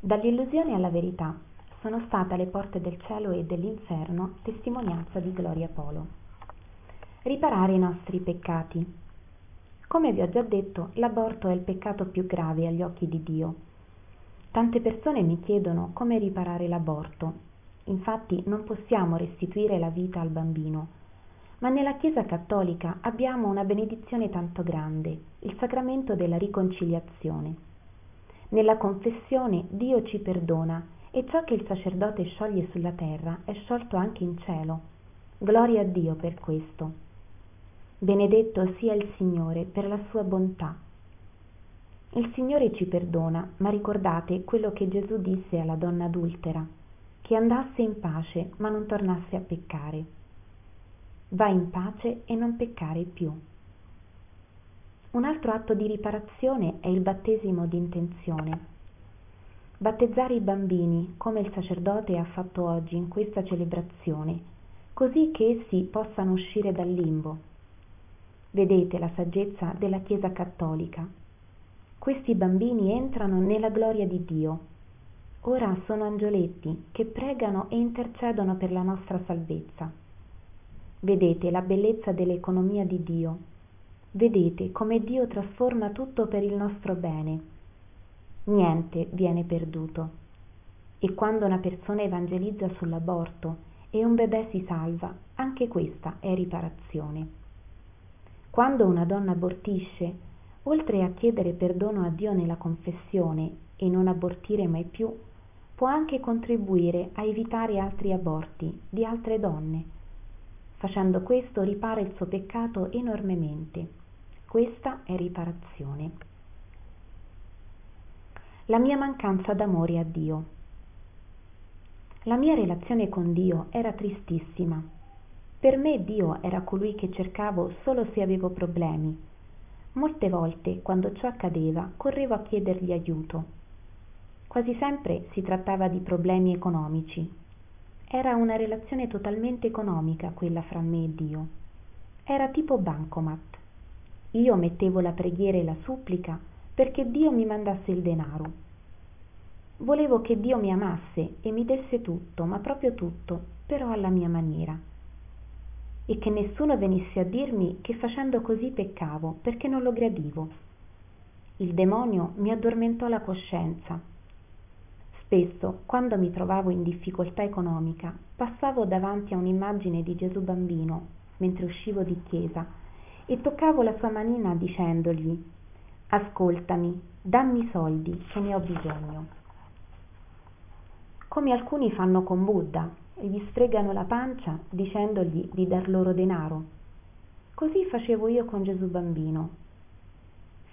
dall'illusione alla verità sono state alle porte del cielo e dell'inferno testimonianza di Gloria Polo. Riparare i nostri peccati. Come vi ho già detto l'aborto è il peccato più grave agli occhi di Dio. Tante persone mi chiedono come riparare l'aborto. Infatti non possiamo restituire la vita al bambino. Ma nella chiesa cattolica abbiamo una benedizione tanto grande il sacramento della riconciliazione nella confessione dio ci perdona e ciò che il sacerdote scioglie sulla terra è sciolto anche in cielo. Gloria a dio per questo. Benedetto sia il signore per la sua bontà. Il signore ci perdona ma ricordate quello che gesù disse alla donna adultera che andasse in pace ma non tornasse a peccare. Vai in pace e non peccare più un altro atto di riparazione è il battesimo d'intenzione battezzare i bambini come il sacerdote ha fatto oggi in questa celebrazione così che essi possano uscire dal limbo. Vedete la saggezza della chiesa cattolica. Questi bambini entrano nella gloria di dio. Ora sono angioletti che pregano e intercedono per la nostra salvezza. Vedete la bellezza dell'economia di dio vedete come dio trasforma tutto per il nostro bene. Niente viene perduto. E quando una persona evangelizza sull'aborto e un bebè si salva anche questa è riparazione. Quando una donna abortisce oltre a chiedere perdono a dio nella confessione e non abortire mai più può anche contribuire a evitare altri aborti di altre donne facendo questo ripara il suo peccato enormemente questa è riparazione la mia mancanza d'amore a Dio. La mia relazione con Dio era tristissima. Per me Dio era colui che cercavo solo se avevo problemi. Molte volte, quando ciò accadeva, correvo a chiedergli aiuto. Quasi sempre si trattava di problemi economici. Era una relazione totalmente economica quella fra me e Dio. Era tipo bancomat. Io mettevo la preghiera e la supplica perché Dio mi mandasse il denaro. Volevo che Dio mi amasse e mi desse tutto, ma proprio tutto, però alla mia maniera. E che nessuno venisse a dirmi che facendo così peccavo, perché non lo gradivo. Il demonio mi addormentò la coscienza. Spesso, quando mi trovavo in difficoltà economica, passavo davanti a un'immagine di Gesù bambino mentre uscivo di chiesa e toccavo la sua manina dicendogli ascoltami dammi soldi che ne ho bisogno come alcuni fanno con buddha gli sfregano la pancia dicendogli di dar loro denaro. Così facevo io con gesù bambino.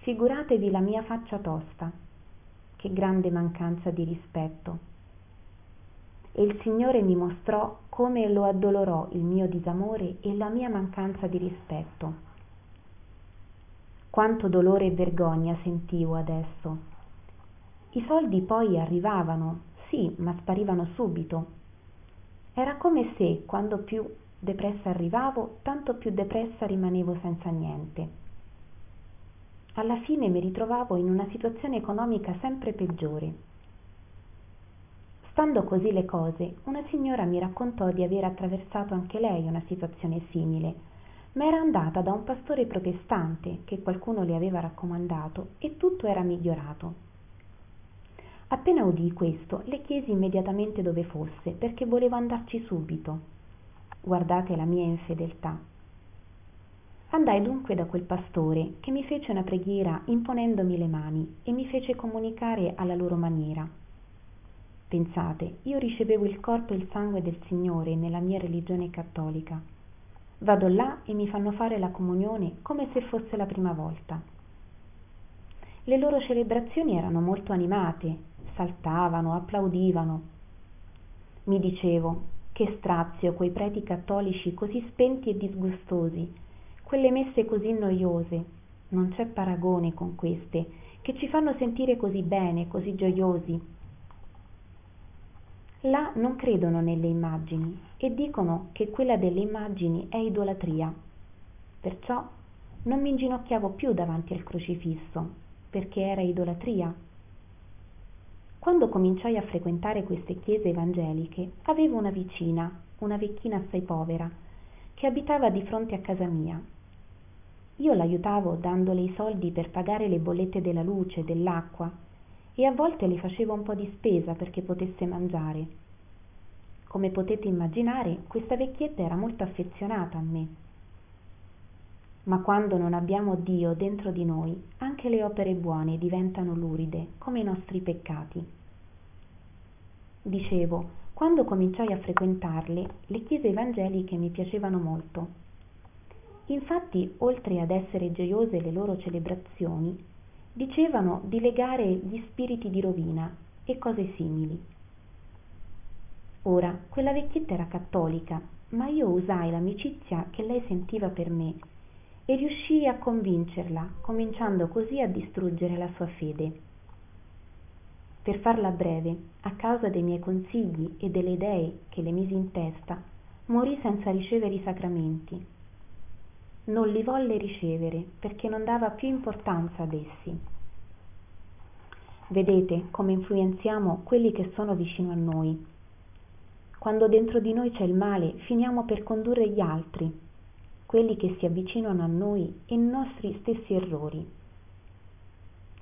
Figuratevi la mia faccia tosta che grande mancanza di rispetto. E il signore mi mostrò come lo addolorò il mio disamore e la mia mancanza di rispetto quanto dolore e vergogna sentivo adesso. I soldi poi arrivavano sì ma sparivano subito. Era come se quando più depressa arrivavo tanto più depressa rimanevo senza niente. Alla fine mi ritrovavo in una situazione economica sempre peggiore. Stando così le cose una signora mi raccontò di aver attraversato anche lei una situazione simile ma era andata da un pastore protestante che qualcuno le aveva raccomandato e tutto era migliorato. Appena udii questo le chiesi immediatamente dove fosse perché volevo andarci subito. Guardate la mia infedeltà. Andai dunque da quel pastore che mi fece una preghiera imponendomi le mani e mi fece comunicare alla loro maniera. Pensate io ricevevo il corpo e il sangue del signore nella mia religione cattolica vado là e mi fanno fare la comunione come se fosse la prima volta. Le loro celebrazioni erano molto animate saltavano applaudivano. Mi dicevo che strazio quei preti cattolici così spenti e disgustosi quelle messe così noiose. Non c'è paragone con queste che ci fanno sentire così bene così gioiosi. Là non credono nelle immagini e dicono che quella delle immagini è idolatria. Perciò non mi inginocchiavo più davanti al crocifisso perché era idolatria. Quando cominciai a frequentare queste chiese evangeliche avevo una vicina una vecchina assai povera che abitava di fronte a casa mia. Io l'aiutavo dandole i soldi per pagare le bollette della luce dell'acqua e a volte le facevo un po di spesa perché potesse mangiare come potete immaginare questa vecchietta era molto affezionata a me. Ma quando non abbiamo dio dentro di noi anche le opere buone diventano luride come i nostri peccati. Dicevo quando cominciai a frequentarle le chiese evangeliche mi piacevano molto. Infatti oltre ad essere gioiose le loro celebrazioni dicevano di legare gli spiriti di rovina e cose simili ora quella vecchietta era cattolica ma io usai l'amicizia che lei sentiva per me e riuscii a convincerla cominciando così a distruggere la sua fede. Per farla breve a causa dei miei consigli e delle idee che le misi in testa morì senza ricevere i sacramenti. Non li volle ricevere perché non dava più importanza ad essi. Vedete come influenziamo quelli che sono vicino a noi quando dentro di noi c'è il male finiamo per condurre gli altri quelli che si avvicinano a noi e nostri stessi errori.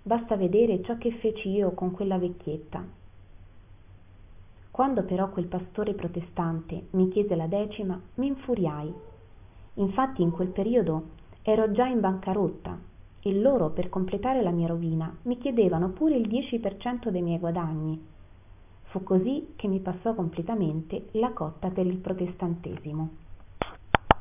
Basta vedere ciò che feci io con quella vecchietta. Quando però quel pastore protestante mi chiese la decima mi infuriai. Infatti in quel periodo ero già in bancarotta e loro per completare la mia rovina mi chiedevano pure il dieci per cento dei miei guadagni fu così che mi passò completamente la cotta per il protestantesimo